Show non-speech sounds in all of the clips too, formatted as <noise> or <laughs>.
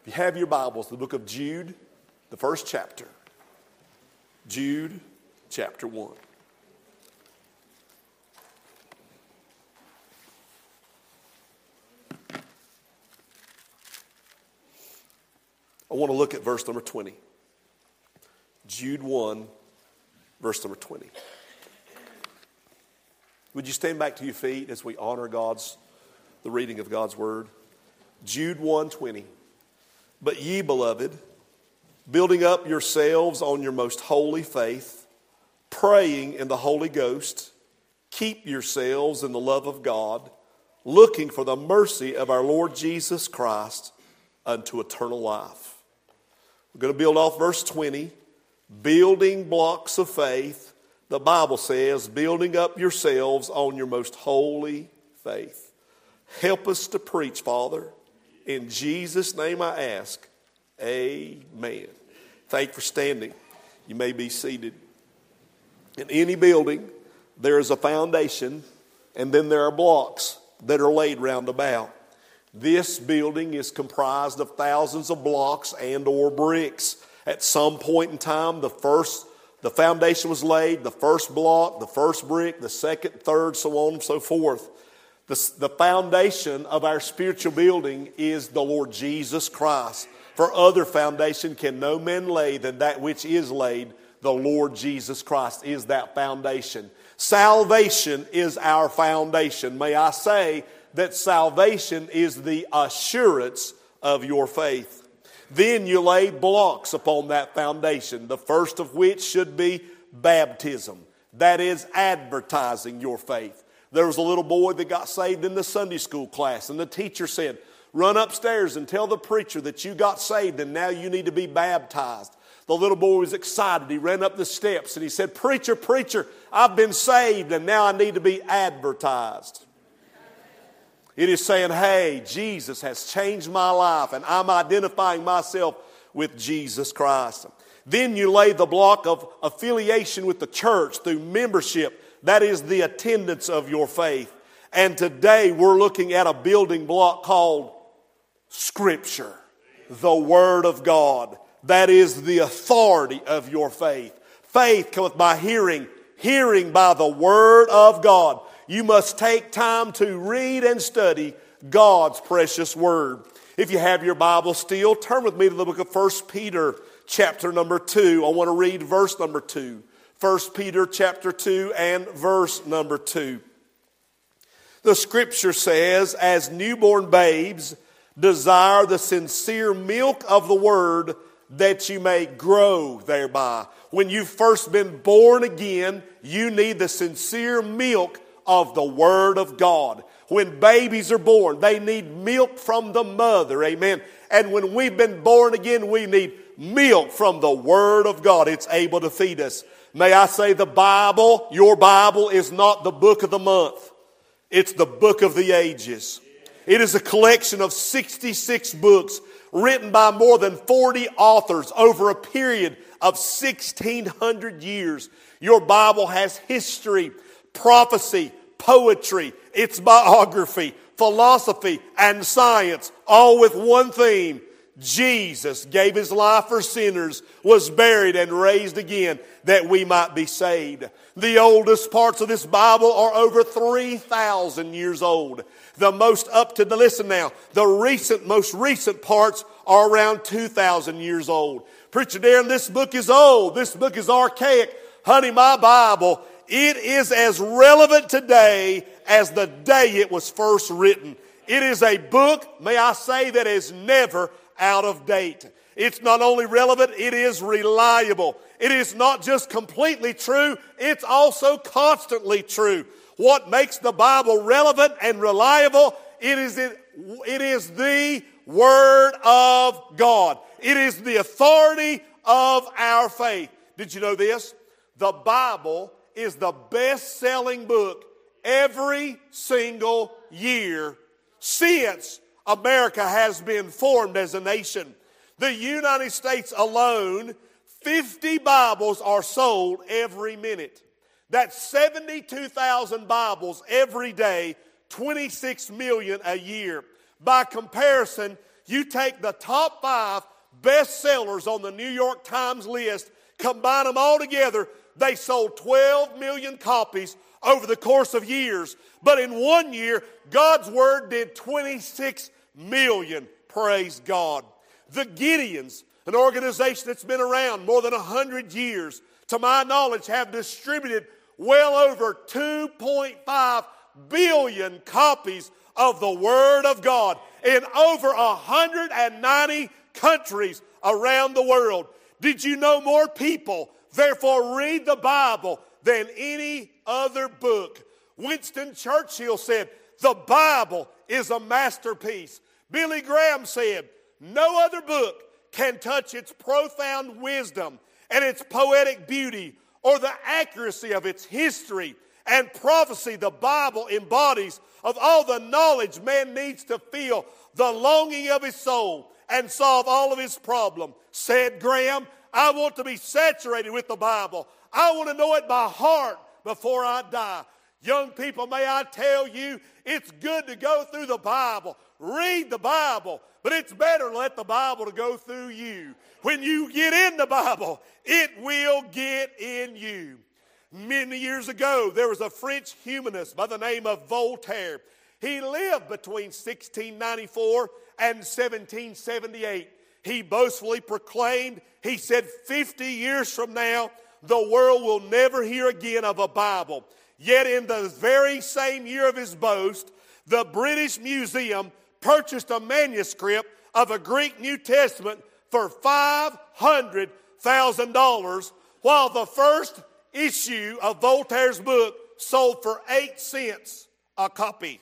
If you have your Bibles, the book of Jude, the first chapter. Jude, chapter 1. I want to look at verse number 20. Jude 1, verse number 20. Would you stand back to your feet as we honor God's the reading of God's word? Jude 1:20. But ye beloved, building up yourselves on your most holy faith, praying in the Holy Ghost, keep yourselves in the love of God, looking for the mercy of our Lord Jesus Christ unto eternal life. We're going to build off verse 20, building blocks of faith. The Bible says, building up yourselves on your most holy faith. Help us to preach, Father. In Jesus' name I ask. Amen. Thank you for standing. You may be seated. In any building, there is a foundation, and then there are blocks that are laid round about. This building is comprised of thousands of blocks and or bricks. At some point in time, the first the foundation was laid, the first block, the first brick, the second, third, so on and so forth. The, the foundation of our spiritual building is the Lord Jesus Christ. For other foundation can no man lay than that which is laid. The Lord Jesus Christ is that foundation. Salvation is our foundation. May I say that salvation is the assurance of your faith. Then you lay blocks upon that foundation, the first of which should be baptism. That is advertising your faith. There was a little boy that got saved in the Sunday school class, and the teacher said, Run upstairs and tell the preacher that you got saved and now you need to be baptized. The little boy was excited. He ran up the steps and he said, Preacher, preacher, I've been saved and now I need to be advertised. It is saying, hey, Jesus has changed my life, and I'm identifying myself with Jesus Christ. Then you lay the block of affiliation with the church through membership. That is the attendance of your faith. And today we're looking at a building block called Scripture, the Word of God. That is the authority of your faith. Faith cometh by hearing, hearing by the Word of God. You must take time to read and study God's precious word. If you have your Bible still, turn with me to the book of 1 Peter, chapter number 2. I want to read verse number 2. 1 Peter, chapter 2, and verse number 2. The scripture says, As newborn babes, desire the sincere milk of the word that you may grow thereby. When you've first been born again, you need the sincere milk of the Word of God. When babies are born, they need milk from the mother. Amen. And when we've been born again, we need milk from the Word of God. It's able to feed us. May I say the Bible, your Bible is not the book of the month. It's the book of the ages. It is a collection of 66 books written by more than 40 authors over a period of 1600 years. Your Bible has history, prophecy, poetry, its biography, philosophy, and science, all with one theme. Jesus gave his life for sinners, was buried, and raised again that we might be saved. The oldest parts of this Bible are over 3,000 years old. The most up to the, listen now, the recent, most recent parts are around 2,000 years old. Preacher Darren, this book is old. This book is archaic. Honey, my Bible it is as relevant today as the day it was first written. It is a book, may I say, that is never out of date. It's not only relevant, it is reliable. It is not just completely true, it's also constantly true. What makes the Bible relevant and reliable? It is, it, it is the Word of God. It is the authority of our faith. Did you know this? The Bible is the best selling book every single year since America has been formed as a nation. The United States alone, 50 Bibles are sold every minute. That's 72,000 Bibles every day, 26 million a year. By comparison, You take the top five best sellers on the New York Times list, combine them all together, they sold 12 million copies over the course of years. But in one year, God's Word did 26 million. Praise God. The Gideons, an organization that's been around more than 100 years, to my knowledge, have distributed well over 2.5 billion copies of the Word of God in over 190 countries around the world. Did you know more people, therefore, read the Bible than any other book? Winston Churchill said, The Bible is a masterpiece. Billy Graham said, No other book can touch its profound wisdom and its poetic beauty or the accuracy of its history and prophecy the Bible embodies of all the knowledge man needs to feel the longing of his soul and solve all of his problems. Said Graham, I want to be saturated with the Bible. I want to know it by heart before I die. Young people, may I tell you, it's good to go through the Bible. Read the Bible, but it's better to let the Bible to go through you. When you get in the Bible, it will get in you. Many years ago, there was a French humanist by the name of Voltaire. He lived between 1694 and 1778. He boastfully proclaimed, he said, 50 years from now, the world will never hear again of a Bible. Yet, in the very same year of his boast, the British Museum purchased a manuscript of a Greek New Testament for $500,000, while the first issue of Voltaire's book sold for eight cents a copy.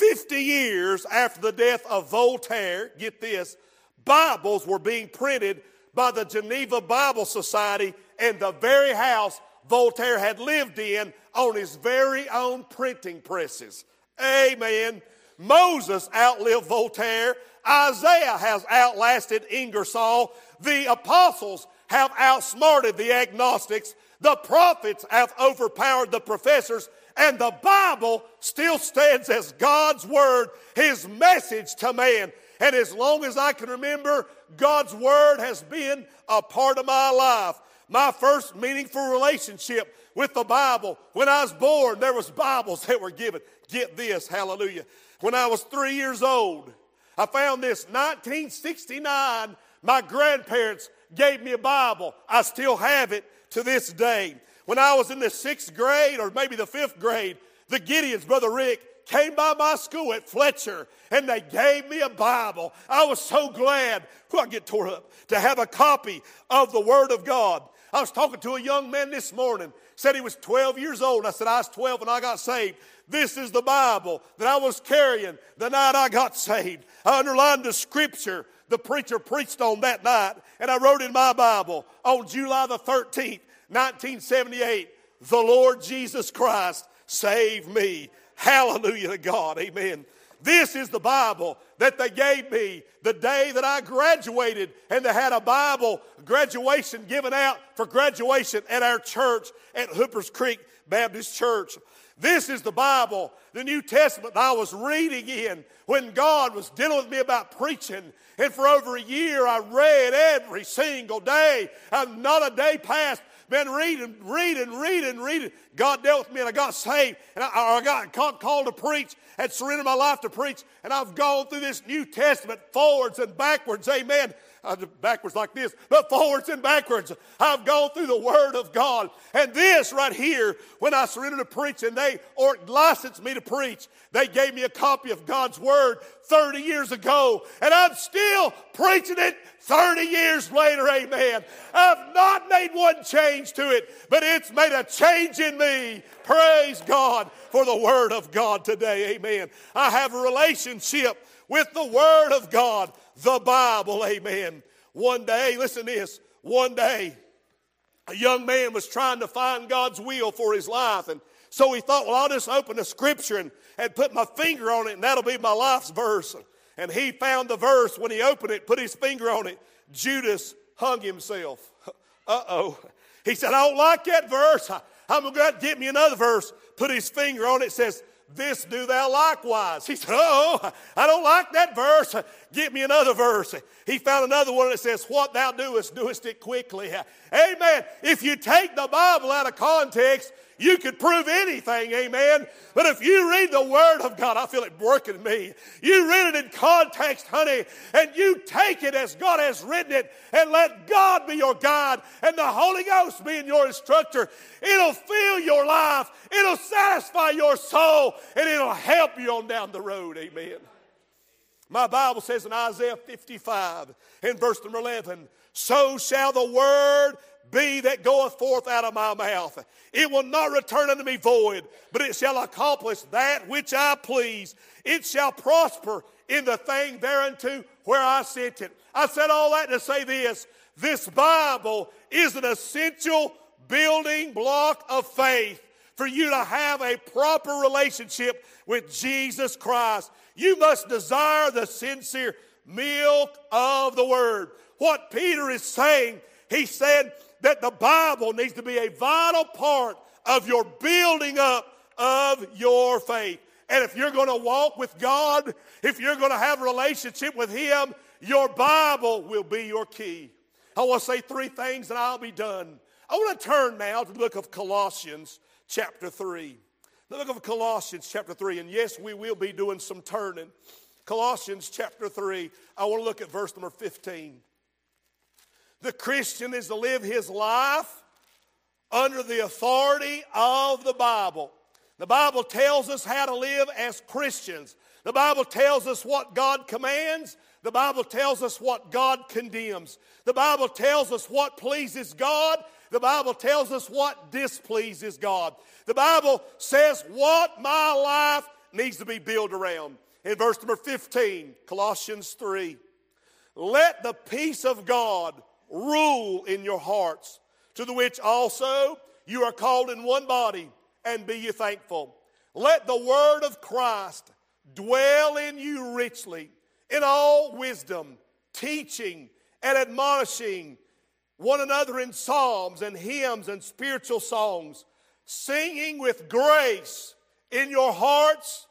50 years after the death of Voltaire, get this, Bibles were being printed by the Geneva Bible Society in the very house Voltaire had lived in on his very own printing presses. Amen. Moses outlived Voltaire. Isaiah has outlasted Ingersoll. The apostles have outsmarted the agnostics. The prophets have overpowered the professors. And the Bible still stands as God's word, His message to man. And as long as I can remember, God's word has been a part of my life. My first meaningful relationship with the Bible, when I was born, there was Bibles <laughs> that were given. Get this, hallelujah. When I was three years old, I found this 1969. My grandparents gave me a Bible. I still have it to this day. When I was in the sixth grade or maybe the fifth grade, the Gideons, Brother Rick, came by my school at Fletcher and they gave me a Bible. I was so glad, who I get tore up, to have a copy of the Word of God. I was talking to a young man this morning, said he was 12 years old. I said, I was 12 when I got saved. This is the Bible that I was carrying the night I got saved. I underlined the scripture the preacher preached on that night, and I wrote in my Bible on July the 13th, 1978, the Lord Jesus Christ save me. Hallelujah to God. Amen. This is the Bible that they gave me the day that I graduated, and they had a Bible graduation given out for graduation at our church at Hoopers Creek Baptist Church. This is the Bible, the New Testament that I was reading in when God was dealing with me about preaching. And for over a year, I read every single day. And not a day passed been reading, reading, reading, reading. God dealt with me and I got saved and I, I got called to preach, had surrendered my life to preach, and I've gone through this New Testament forwards and backwards. Amen uh, backwards like this, but forwards and backwards. I've gone through the Word of God. And this right here, when I surrendered to preach and they or licensed me to preach, they gave me a copy of God's Word 30 years ago. And I'm still preaching it 30 years later. Amen. I've not made one change to it, but it's made a change in me. Praise God for the Word of God today. Amen. I have a relationship with the Word of God the Bible. Amen. One day, listen to this. One day, a young man was trying to find God's will for his life. And so he thought, well, I'll just open the scripture and, and put my finger on it, and that'll be my life's verse. And he found the verse when he opened it, put his finger on it. Judas hung himself. <laughs> Uh oh. He said, I don't like that verse. I, am going to get me another verse. Put his finger on it says, this do thou likewise. He said, Oh, I don't like that verse. Get me another verse. He found another one that says, What thou doest, doest it quickly. Amen. If you take the Bible out of context, you could prove anything, amen. But if you read the Word of God, I feel it working in me. You read it in context, honey, and you take it as God has written it, and let God be your guide, and the Holy Ghost being your instructor. It'll fill your life, it'll satisfy your soul, and it'll help you on down the road, amen. My Bible says in Isaiah 55, in verse number 11, so shall the word be that goeth forth out of my mouth. It will not return unto me void, but it shall accomplish that which I please. It shall prosper in the thing thereunto where I sent it. I said all that to say this. This Bible is an essential building block of faith for you to have a proper relationship with Jesus Christ. You must desire the sincere milk of the Word. What Peter is saying, he said, that the Bible needs to be a vital part of your building up of your faith. And if you're going to walk with God, if you're going to have a relationship with Him, your Bible will be your key. I want to say three things and I'll be done. I want to turn now to the book of Colossians, chapter 3. The book of Colossians, chapter 3. And yes, we will be doing some turning. Colossians, chapter 3. I want to look at verse number 15. The Christian is to live his life under the authority of the Bible. The Bible tells us how to live as Christians. The Bible tells us what God commands. The Bible tells us what God condemns. The Bible tells us what pleases God. The Bible tells us what displeases God. The Bible says what my life needs to be built around. In verse number 15, Colossians 3, let the peace of God rule in your hearts, to the which also you are called in one body, and be ye thankful. Let the word of Christ dwell in you richly, in all wisdom, teaching and admonishing one another in psalms and hymns and spiritual songs, singing with grace in your hearts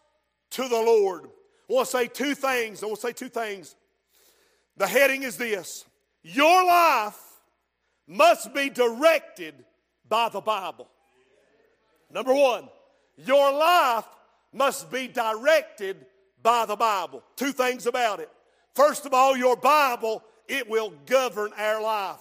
to the Lord. I want to say two things. I want to say two things. The heading is this your life must be directed by the Bible. Number one, your life must be directed by the Bible. Two things about it. First of all, your Bible, it will govern our life.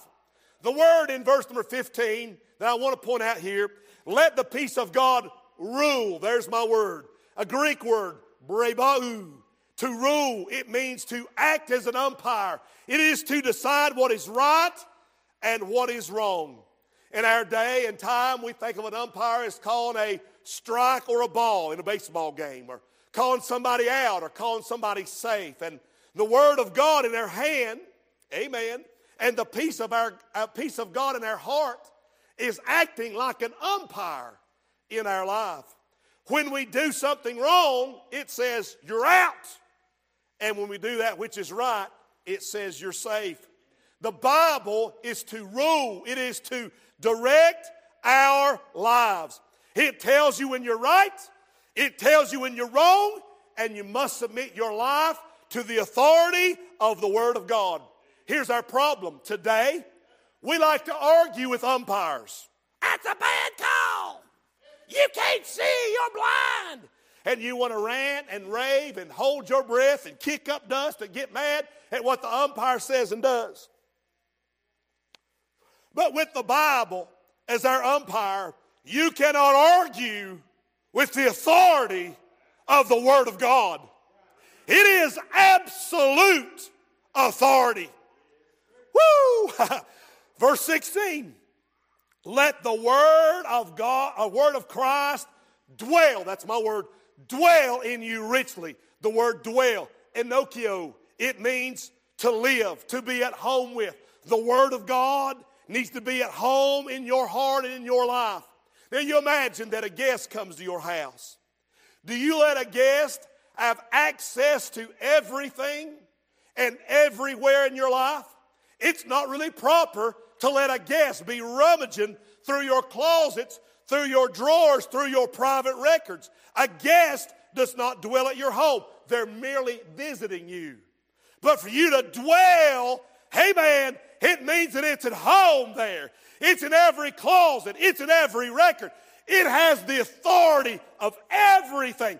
The word in verse number 15 that I want to point out here, let the peace of God rule. There's my word. A Greek word, brabeuo. To rule, it means to act as an umpire. It is to decide what is right and what is wrong. In our day and time, we think of an umpire as calling a strike or a ball in a baseball game, or calling somebody out, or calling somebody safe. And the Word of God in our hand, amen, and the peace of, our, uh, peace of God in our heart is acting like an umpire in our life. When we do something wrong, it says, You're out. And when we do that which is right, it says you're safe. The Bible is to rule, it is to direct our lives. It tells you when you're right, it tells you when you're wrong, and you must submit your life to the authority of the Word of God. Here's our problem today we like to argue with umpires. That's a bad call. You can't see, you're blind and you want to rant and rave and hold your breath and kick up dust and get mad at what the umpire says and does. But with the Bible as our umpire, you cannot argue with the authority of the Word of God. It is absolute authority. Woo! <laughs> Verse 16. Let the word of God, a word of Christ dwell, that's my word, dwell in you richly. The word dwell, enokio, it means to live, to be at home with. The Word of God needs to be at home in your heart and in your life. Now, you imagine that a guest comes to your house. Do you let a guest have access to everything and everywhere in your life? It's not really proper to let a guest be rummaging through your closets, through your drawers, through your private records. A guest does not dwell at your home. They're merely visiting you. But for you to dwell, hey man, it means that it's at home there. It's in every closet. It's in every record. It has the authority of everything.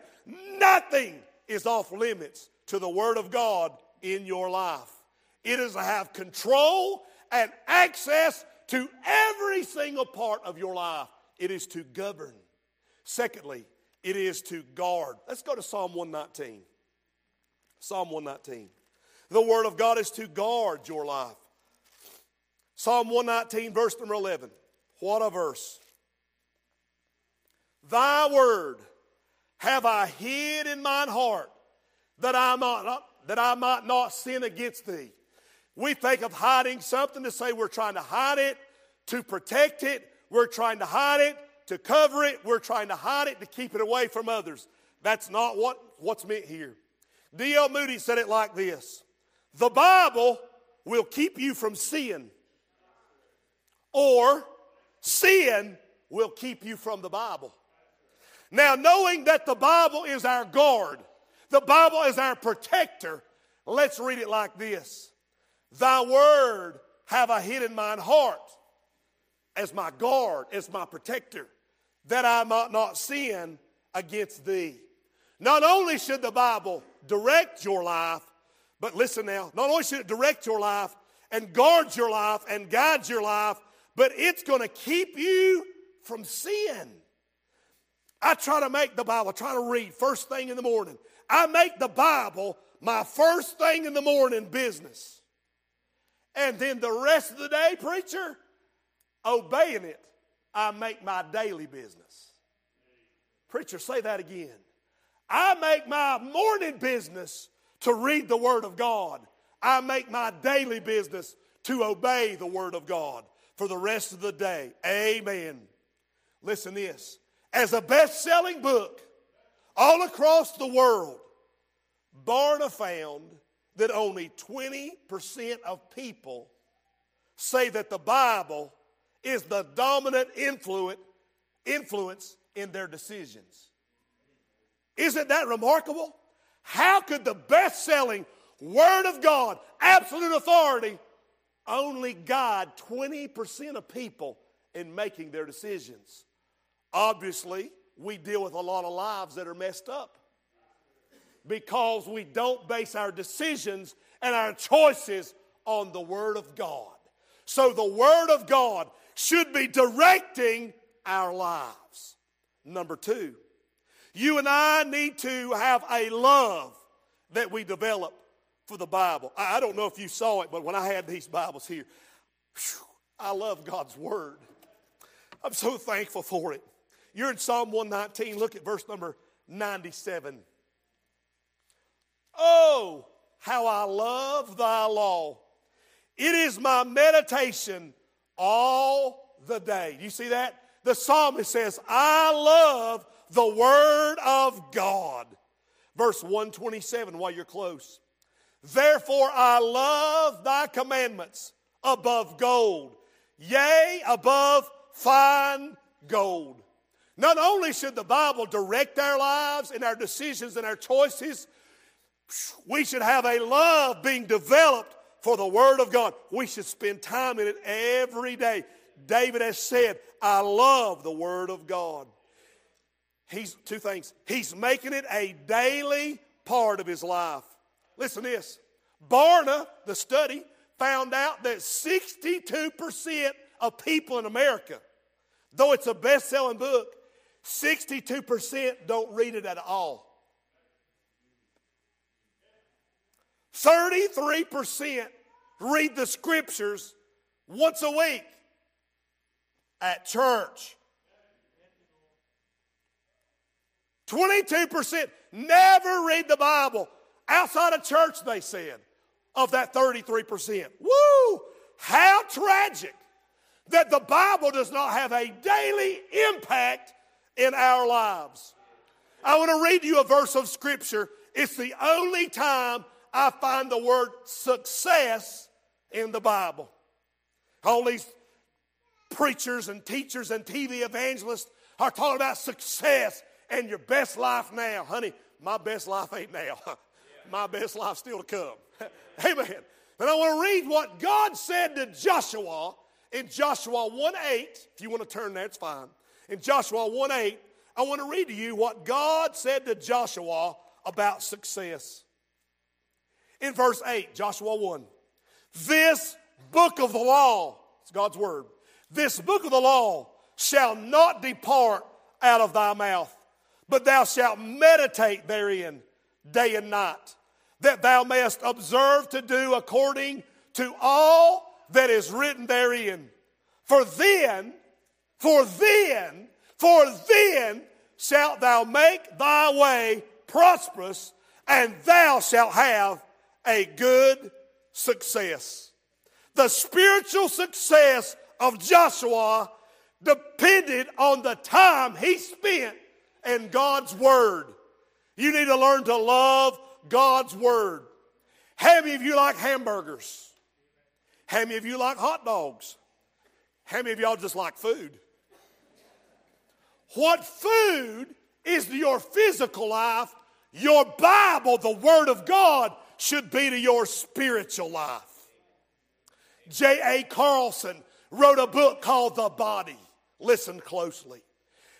Nothing is off limits to the Word of God in your life. It is to have control and access to every single part of your life. It is to govern. Secondly, it is to guard. Let's go to Psalm 119. Psalm 119. The Word of God is to guard your life. Psalm 119, verse number 11. What a verse. Thy word have I hid in mine heart that I might not, that I might not sin against thee. We think of hiding something to say we're trying to hide it, to protect it, we're trying to hide it, to cover it, we're trying to hide it to keep it away from others. That's not what, what's meant here. D.L. Moody said it like this The Bible will keep you from sin or sin will keep you from the Bible. Now, knowing that the Bible is our guard, the Bible is our protector, let's read it like this Thy word have I hid in mine heart as my guard, as my protector, that I might not sin against thee. Not only should the Bible direct your life, but listen now, not only should it direct your life and guard your life and guide your life, but it's going to keep you from sin. I try to make the Bible, I try to read first thing in the morning. I make the Bible my first thing in the morning business. And then the rest of the day, preacher, obeying it, I make my daily business. Preacher, say that again. I make my morning business to read the Word of God. I make my daily business to obey the Word of God for the rest of the day. Amen. Listen this. As a best-selling book all across the world, Barna found that only 20% of people say that the Bible is the dominant influence, influence in their decisions. Isn't that remarkable? How could the best selling Word of God, absolute authority, only guide 20% of people in making their decisions. Obviously, we deal with a lot of lives that are messed up because we don't base our decisions and our choices on the Word of God. So, the Word of God should be directing our lives. Number two, you and I need to have a love that we develop for the Bible. I don't know if you saw it, but when I had these Bibles here, whew, I love God's Word. I'm so thankful for it. You're in Psalm 119. Look at verse number 97. Oh, how I love thy law. It is my meditation all the day. You see that? The psalmist says, I love the word of God. Verse 127 while you're close. Therefore, I love thy commandments above gold, yea, above fine gold. Not only should the Bible direct our lives and our decisions and our choices, we should have a love being developed for the Word of God. We should spend time in it every day. David has said, I love the Word of God. He's two things. He's making it a daily part of his life. Listen to this. Barna, the study, found out that 62% of people in America, though it's a best selling book, 62% don't read it at all. 33% read the scriptures once a week at church. 22% never read the Bible outside of church, they said, of that 33%. Woo! How tragic that the Bible does not have a daily impact in our lives. I want to read you a verse of Scripture. It's the only time I find the word success in the Bible. All these preachers and teachers and TV evangelists are talking about success and your best life now. Honey, my best life ain't now. <laughs> my best life still to come. <laughs> Amen. But I want to read what God said to Joshua in Joshua 1 8. If you want to turn there, it's fine. In Joshua 1 8, I want to read to you what God said to Joshua about success. In verse 8, Joshua 1, this book of the law, it's God's word, this book of the law shall not depart out of thy mouth, but thou shalt meditate therein day and night, that thou mayest observe to do according to all that is written therein. For then, for then, for then shalt thou make thy way prosperous, and thou shalt have a good success. The spiritual success of Joshua depended on the time he spent in God's Word. You need to learn to love God's Word. How many of you like hamburgers? How many of you like hot dogs? How many of y'all just like food? What food is your physical life, your Bible, the Word of God, should be to your spiritual life. J.A. Carlson wrote a book called The Body. Listen closely.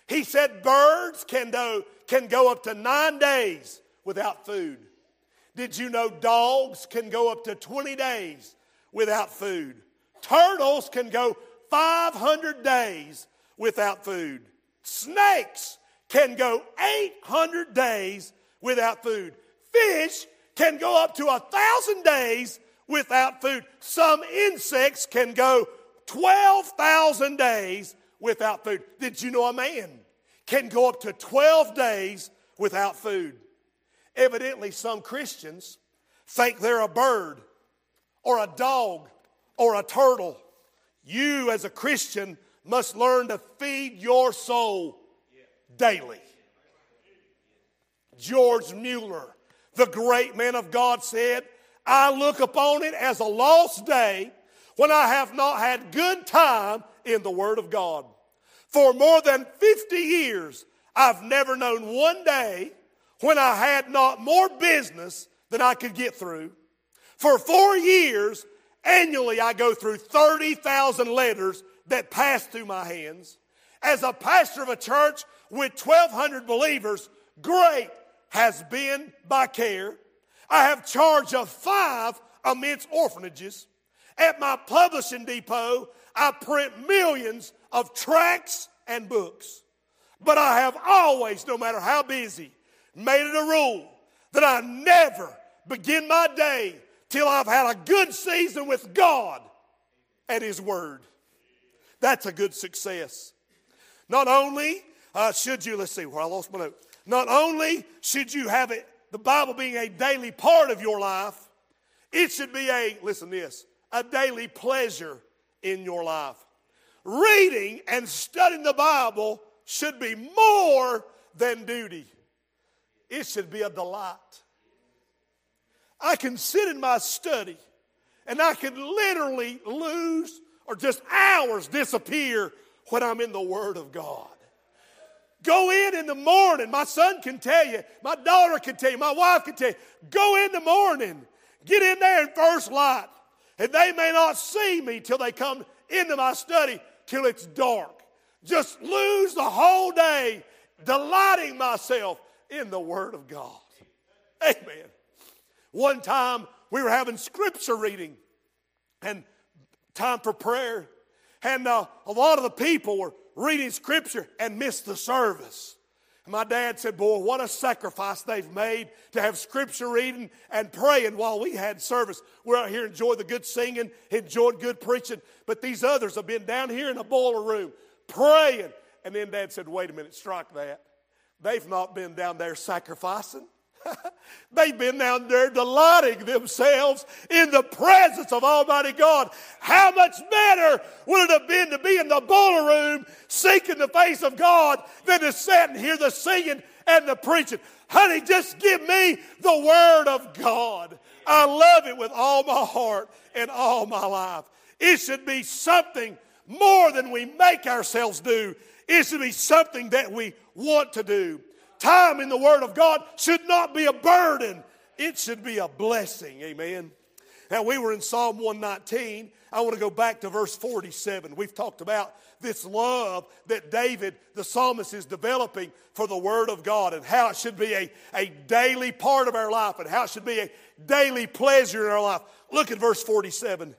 He said birds can go, can go up to nine days without food. Did you know dogs can go up to 20 days without food? Turtles can go 500 days without food. Snakes can go 800 days without food. Fish can go up to a thousand days without food. Some insects can go 12,000 days without food. Did you know a man can go up to 12 days without food? Evidently, some Christians think they're a bird or a dog or a turtle. You, as a Christian, must learn to feed your soul daily. George Mueller, the great man of God, said, I look upon it as a lost day when I have not had good time in the Word of God. For more than 50 years, I've never known one day when I had not more business than I could get through. For four years, annually, I go through 30,000 letters that pass through my hands. As a pastor of a church with 1,200 believers, great has been by care. I have charge of five immense orphanages. At my publishing depot, I print millions of tracts and books. But I have always, no matter how busy, made it a rule that I never begin my day till I've had a good season with God and His Word. That's a good success. Not only uh, should you, let's see where I lost my note. Not only should you have it, the Bible being a daily part of your life, it should be a, listen this, a daily pleasure in your life. Reading and studying the Bible should be more than duty, it should be a delight. I can sit in my study and I can literally lose or just hours disappear when I'm in the Word of God. Go in in the morning. My son can tell you, my daughter can tell you, my wife can tell you. Go in the morning. Get in there in first light. And they may not see me till they come into my study till it's dark. Just lose the whole day delighting myself in the Word of God. Amen. One time we were having scripture reading and time for prayer. And uh, a lot of the people were reading scripture and miss the service. And my dad said, Boy, what a sacrifice they've made to have scripture reading and praying while we had service. We're out here enjoying the good singing, enjoying good preaching, but these others have been down here in the boiler room praying. And then dad said, Wait a minute, strike that. They've not been down there sacrificing. <laughs> They've been down there delighting themselves in the presence of Almighty God. How much better would it have been to be in the boiler room seeking the face of God than to sit and hear the singing and the preaching? Honey, just give me the Word of God. I love it with all my heart and all my life. It should be something more than we make ourselves do. It should be something that we want to do. Time in the Word of God should not be a burden, it should be a blessing. Amen. Now, we were in Psalm 119. I want to go back to verse 47. We've talked about this love that David, the psalmist, is developing for the Word of God and how it should be a, a daily part of our life and how it should be a daily pleasure in our life. Look at verse 47.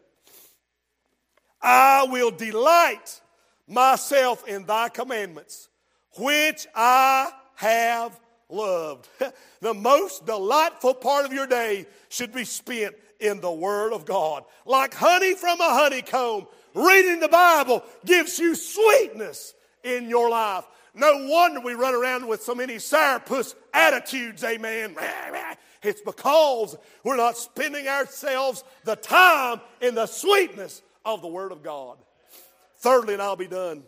I will delight myself in thy commandments, which I have loved. <laughs> the most delightful part of your day should be spent in the Word of God. Like honey from a honeycomb, reading the Bible gives you sweetness in your life. No wonder we run around with so many sourpuss attitudes, amen. <laughs> It's because we're not spending ourselves the time in the sweetness of the Word of God. Thirdly, and I'll be done,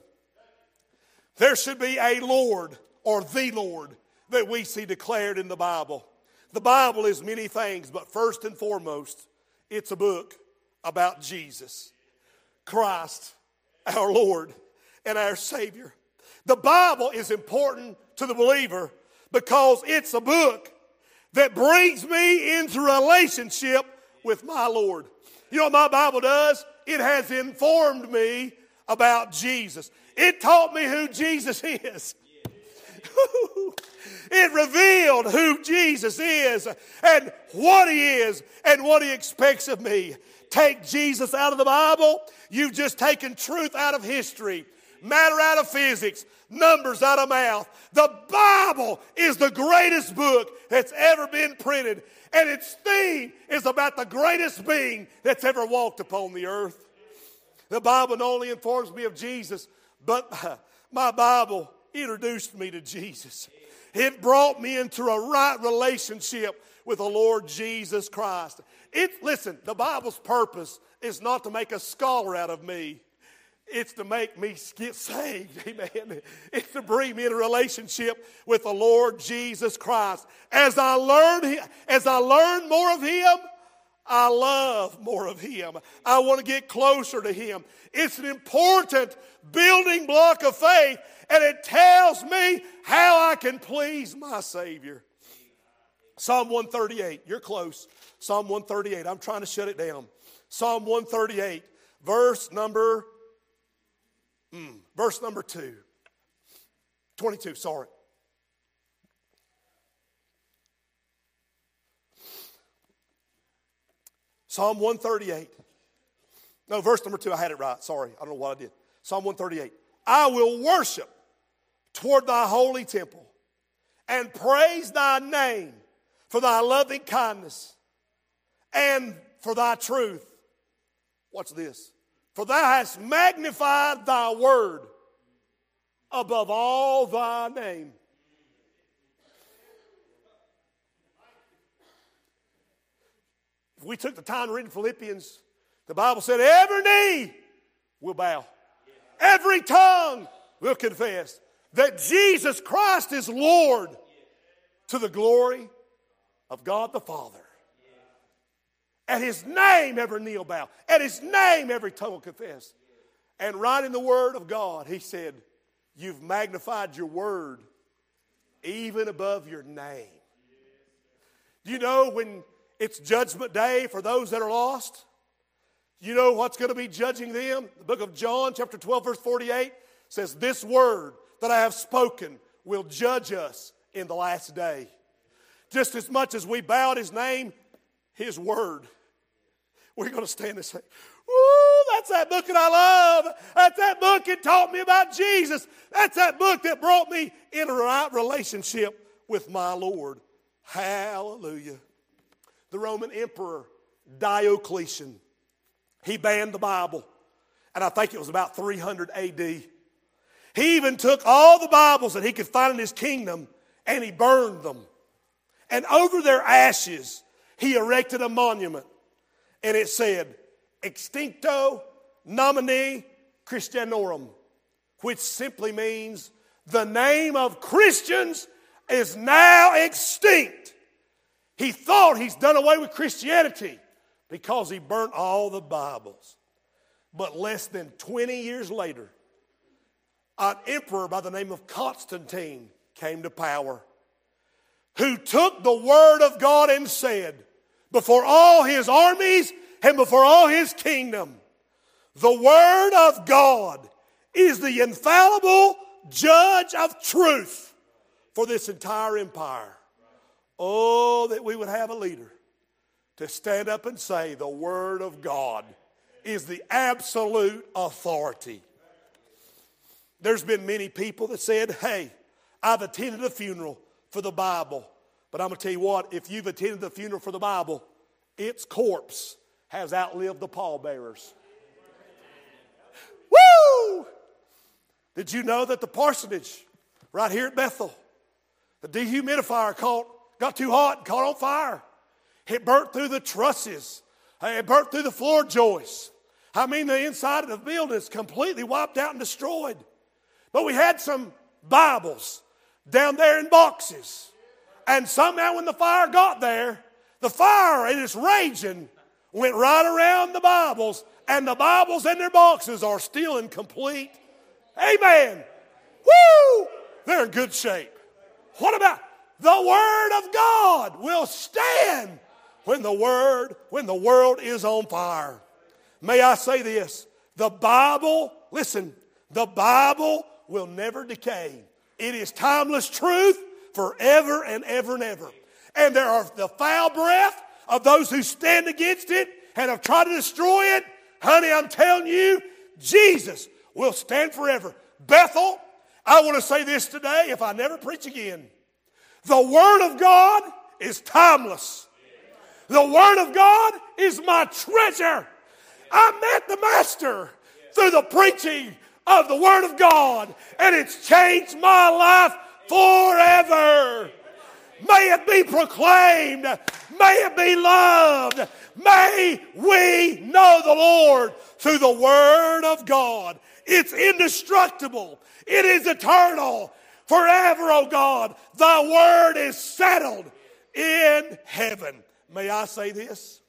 there should be a Lord or the Lord that we see declared in the Bible. The Bible is many things, but first and foremost, it's a book about Jesus, Christ, our Lord and our Savior. The Bible is important to the believer because it's a book that brings me into relationship with my Lord. You know what my Bible does? It has informed me about Jesus. It taught me who Jesus <laughs> is. <laughs> it revealed who Jesus is and what he is and what he expects of me. Take Jesus out of the Bible, you've just taken truth out of history, matter out of physics, numbers out of math. The Bible is the greatest book that's ever been printed, and its theme is about the greatest being that's ever walked upon the earth. The Bible not only informs me of Jesus, but <laughs> my Bible introduced me to Jesus. It brought me into a right relationship with the Lord Jesus Christ. It, listen, the Bible's purpose is not to make a scholar out of me. It's to make me get saved. <laughs> Amen. It's to bring me in a relationship with the Lord Jesus Christ. As I learn, as I learn more of Him, I love more of Him. I want to get closer to Him. It's an important building block of faith, and it tells me how I can please my Savior. Psalm 138, you're close. Psalm 138, I'm trying to shut it down. Psalm 138, verse number, mm, verse number 2. 22, sorry. Psalm 138. No, verse number 2, I had it right. Sorry, I don't know what I did. Psalm 138. I will worship toward thy holy temple and praise thy name for thy loving kindness and for thy truth. What's this? For thou hast magnified thy word above all thy name. If we took the time to read Philippians, the Bible said, every knee will bow, every tongue will confess that Jesus Christ is Lord to the glory of God the Father. At his name, every knee will bow. At his name, every tongue will confess. And right in the word of God, he said, You've magnified your word even above your name. Do you know when it's judgment day for those that are lost. You know what's going to be judging them? The book of John, chapter 12, verse 48 says, This word that I have spoken will judge us in the last day. Just as much as we bowed his name, his word, we're going to stand and say, Ooh, that's that book that I love. That's that book that taught me about Jesus. That's that book that brought me in a right relationship with my Lord. Hallelujah the Roman Emperor Diocletian. He banned the Bible, and I think it was about 300 AD. He even took all the Bibles that he could find in his kingdom and he burned them. And over their ashes, he erected a monument. And it said, Extincto nomine Christianorum, which simply means the name of Christians is now extinct. He thought he's done away with Christianity because he burnt all the Bibles. But less than 20 years later, an emperor by the name of Constantine came to power, who took the word of God and said, before all his armies and before all his kingdom, the word of God is the infallible judge of truth for this entire empire. Oh, that we would have a leader to stand up and say, the word of God is the absolute authority. There's been many people that said, Hey, I've attended a funeral for the Bible. But I'm going to tell you what, if you've attended the funeral for the Bible, its corpse has outlived the pallbearers. <laughs> Woo! Did you know that the parsonage right here at Bethel, the dehumidifier caught, got too hot and caught on fire? It burnt through the trusses. Uh, it burnt through the floor joists. I mean, the inside of the building is completely wiped out and destroyed. But we had some Bibles down there in boxes. And somehow, when the fire got there, the fire and its raging went right around the Bibles, and the Bibles in their boxes are still in complete. Amen. Woo! They're in good shape. What about the Word of God will stand when the Word, when the world is on fire? May I say this? The Bible, listen, the Bible will never decay. It is timeless truth forever and ever and ever. And there are the foul breath of those who stand against it and have tried to destroy it. Honey, I'm telling you, Jesus will stand forever. Bethel, I want to say this today if I never preach again. The Word of God is timeless. The Word of God is my treasure. I met the Master through the preaching of the Word of God, and it's changed my life forever. May it be proclaimed. May it be loved. May we know the Lord through the Word of God. It's indestructible. It is eternal. Forever, O oh God, thy word is settled in heaven. May I say this?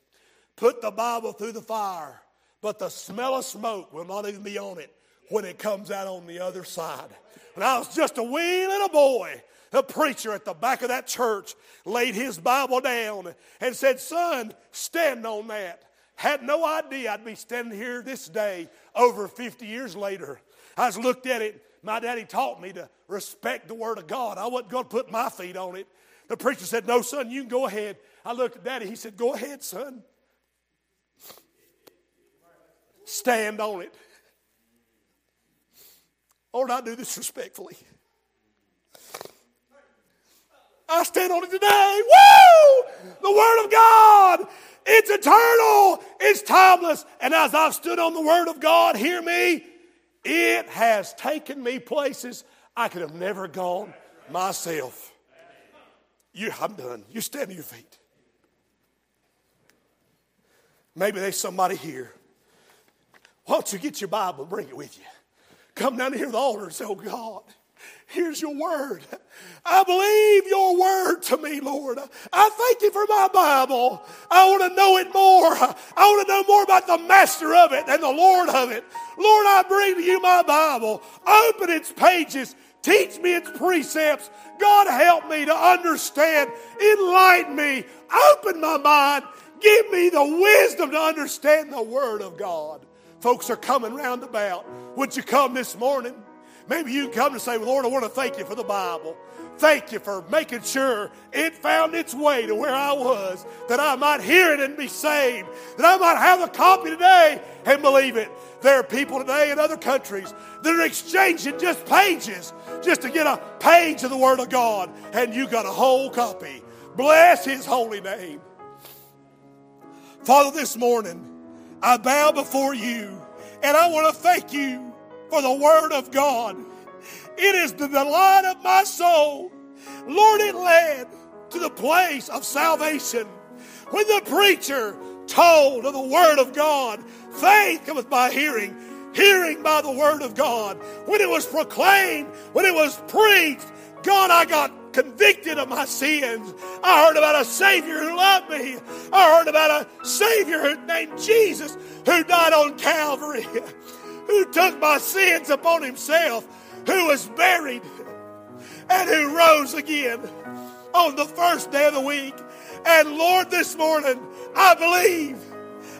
Put the Bible through the fire, but the smell of smoke will not even be on it when it comes out on the other side. When I was just a wee little boy, the preacher at the back of that church laid his Bible down and said, Son, stand on that. Had no idea I'd be standing here this day over 50 years later. I just looked at it. My daddy taught me to respect the Word of God. I wasn't going to put my feet on it. The preacher said, No, son, you can go ahead. I looked at daddy. He said, Go ahead, son. Stand on it. Lord, I do this respectfully. I stand on it today. Woo! The Word of God. It's eternal. It's timeless. And as I've stood on the Word of God, hear me, it has taken me places I could have never gone myself. You, I'm done. You stand on your feet. Maybe there's somebody here. Why don't you get your Bible and bring it with you? come down here to the altar and say, Oh God, here's your word. I believe your word to me, Lord. I thank you for my Bible. I want to know it more. I want to know more about the master of it and the Lord of it. Lord, I bring to you my Bible. Open its pages. Teach me its precepts. God, help me to understand. Enlighten me. Open my mind. Give me the wisdom to understand the Word of God. Folks are coming round about. Would you come this morning? Maybe you come and say, Lord, I want to thank you for the Bible. Thank you for making sure it found its way to where I was, that I might hear it and be saved, that I might have a copy today and believe it. There are people today in other countries that are exchanging just pages just to get a page of the Word of God, and you got a whole copy. Bless His holy name. Father, this morning, I bow before you and I want to thank you for the Word of God. It is the delight of my soul. Lord, it led to the place of salvation. When the preacher told of the Word of God, faith cometh by hearing, hearing by the Word of God. When it was proclaimed, when it was preached, God, I got convicted of my sins. I heard about a Savior who loved me. I heard about a Savior named Jesus who died on Calvary, who took my sins upon himself. who was buried and who rose again on the first day of the week. And Lord, this morning, I believe,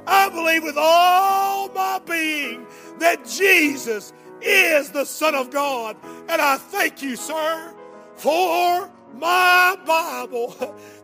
I believe with all my being that Jesus is the Son of God. And I thank you, sir, for my Bible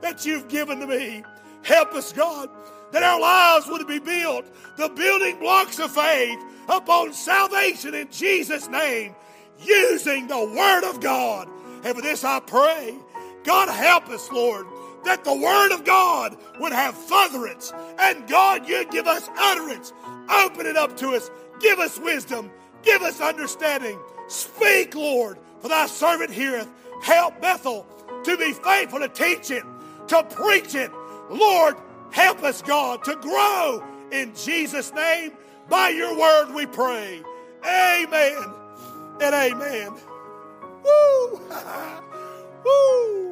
that you've given to me. Help us, God, that our lives would be built, the building blocks of faith upon salvation in Jesus' name, using the Word of God. And for this I pray, God help us, Lord, that the Word of God would have furtherance. And God, you'd give us utterance. Open it up to us. Give us wisdom. Give us understanding. Speak, Lord, for thy servant heareth. Help Bethel to be faithful to teach it, to preach it. Lord, help us, God, to grow in Jesus' name. By your word we pray. Amen and amen. Woo! <laughs> Woo!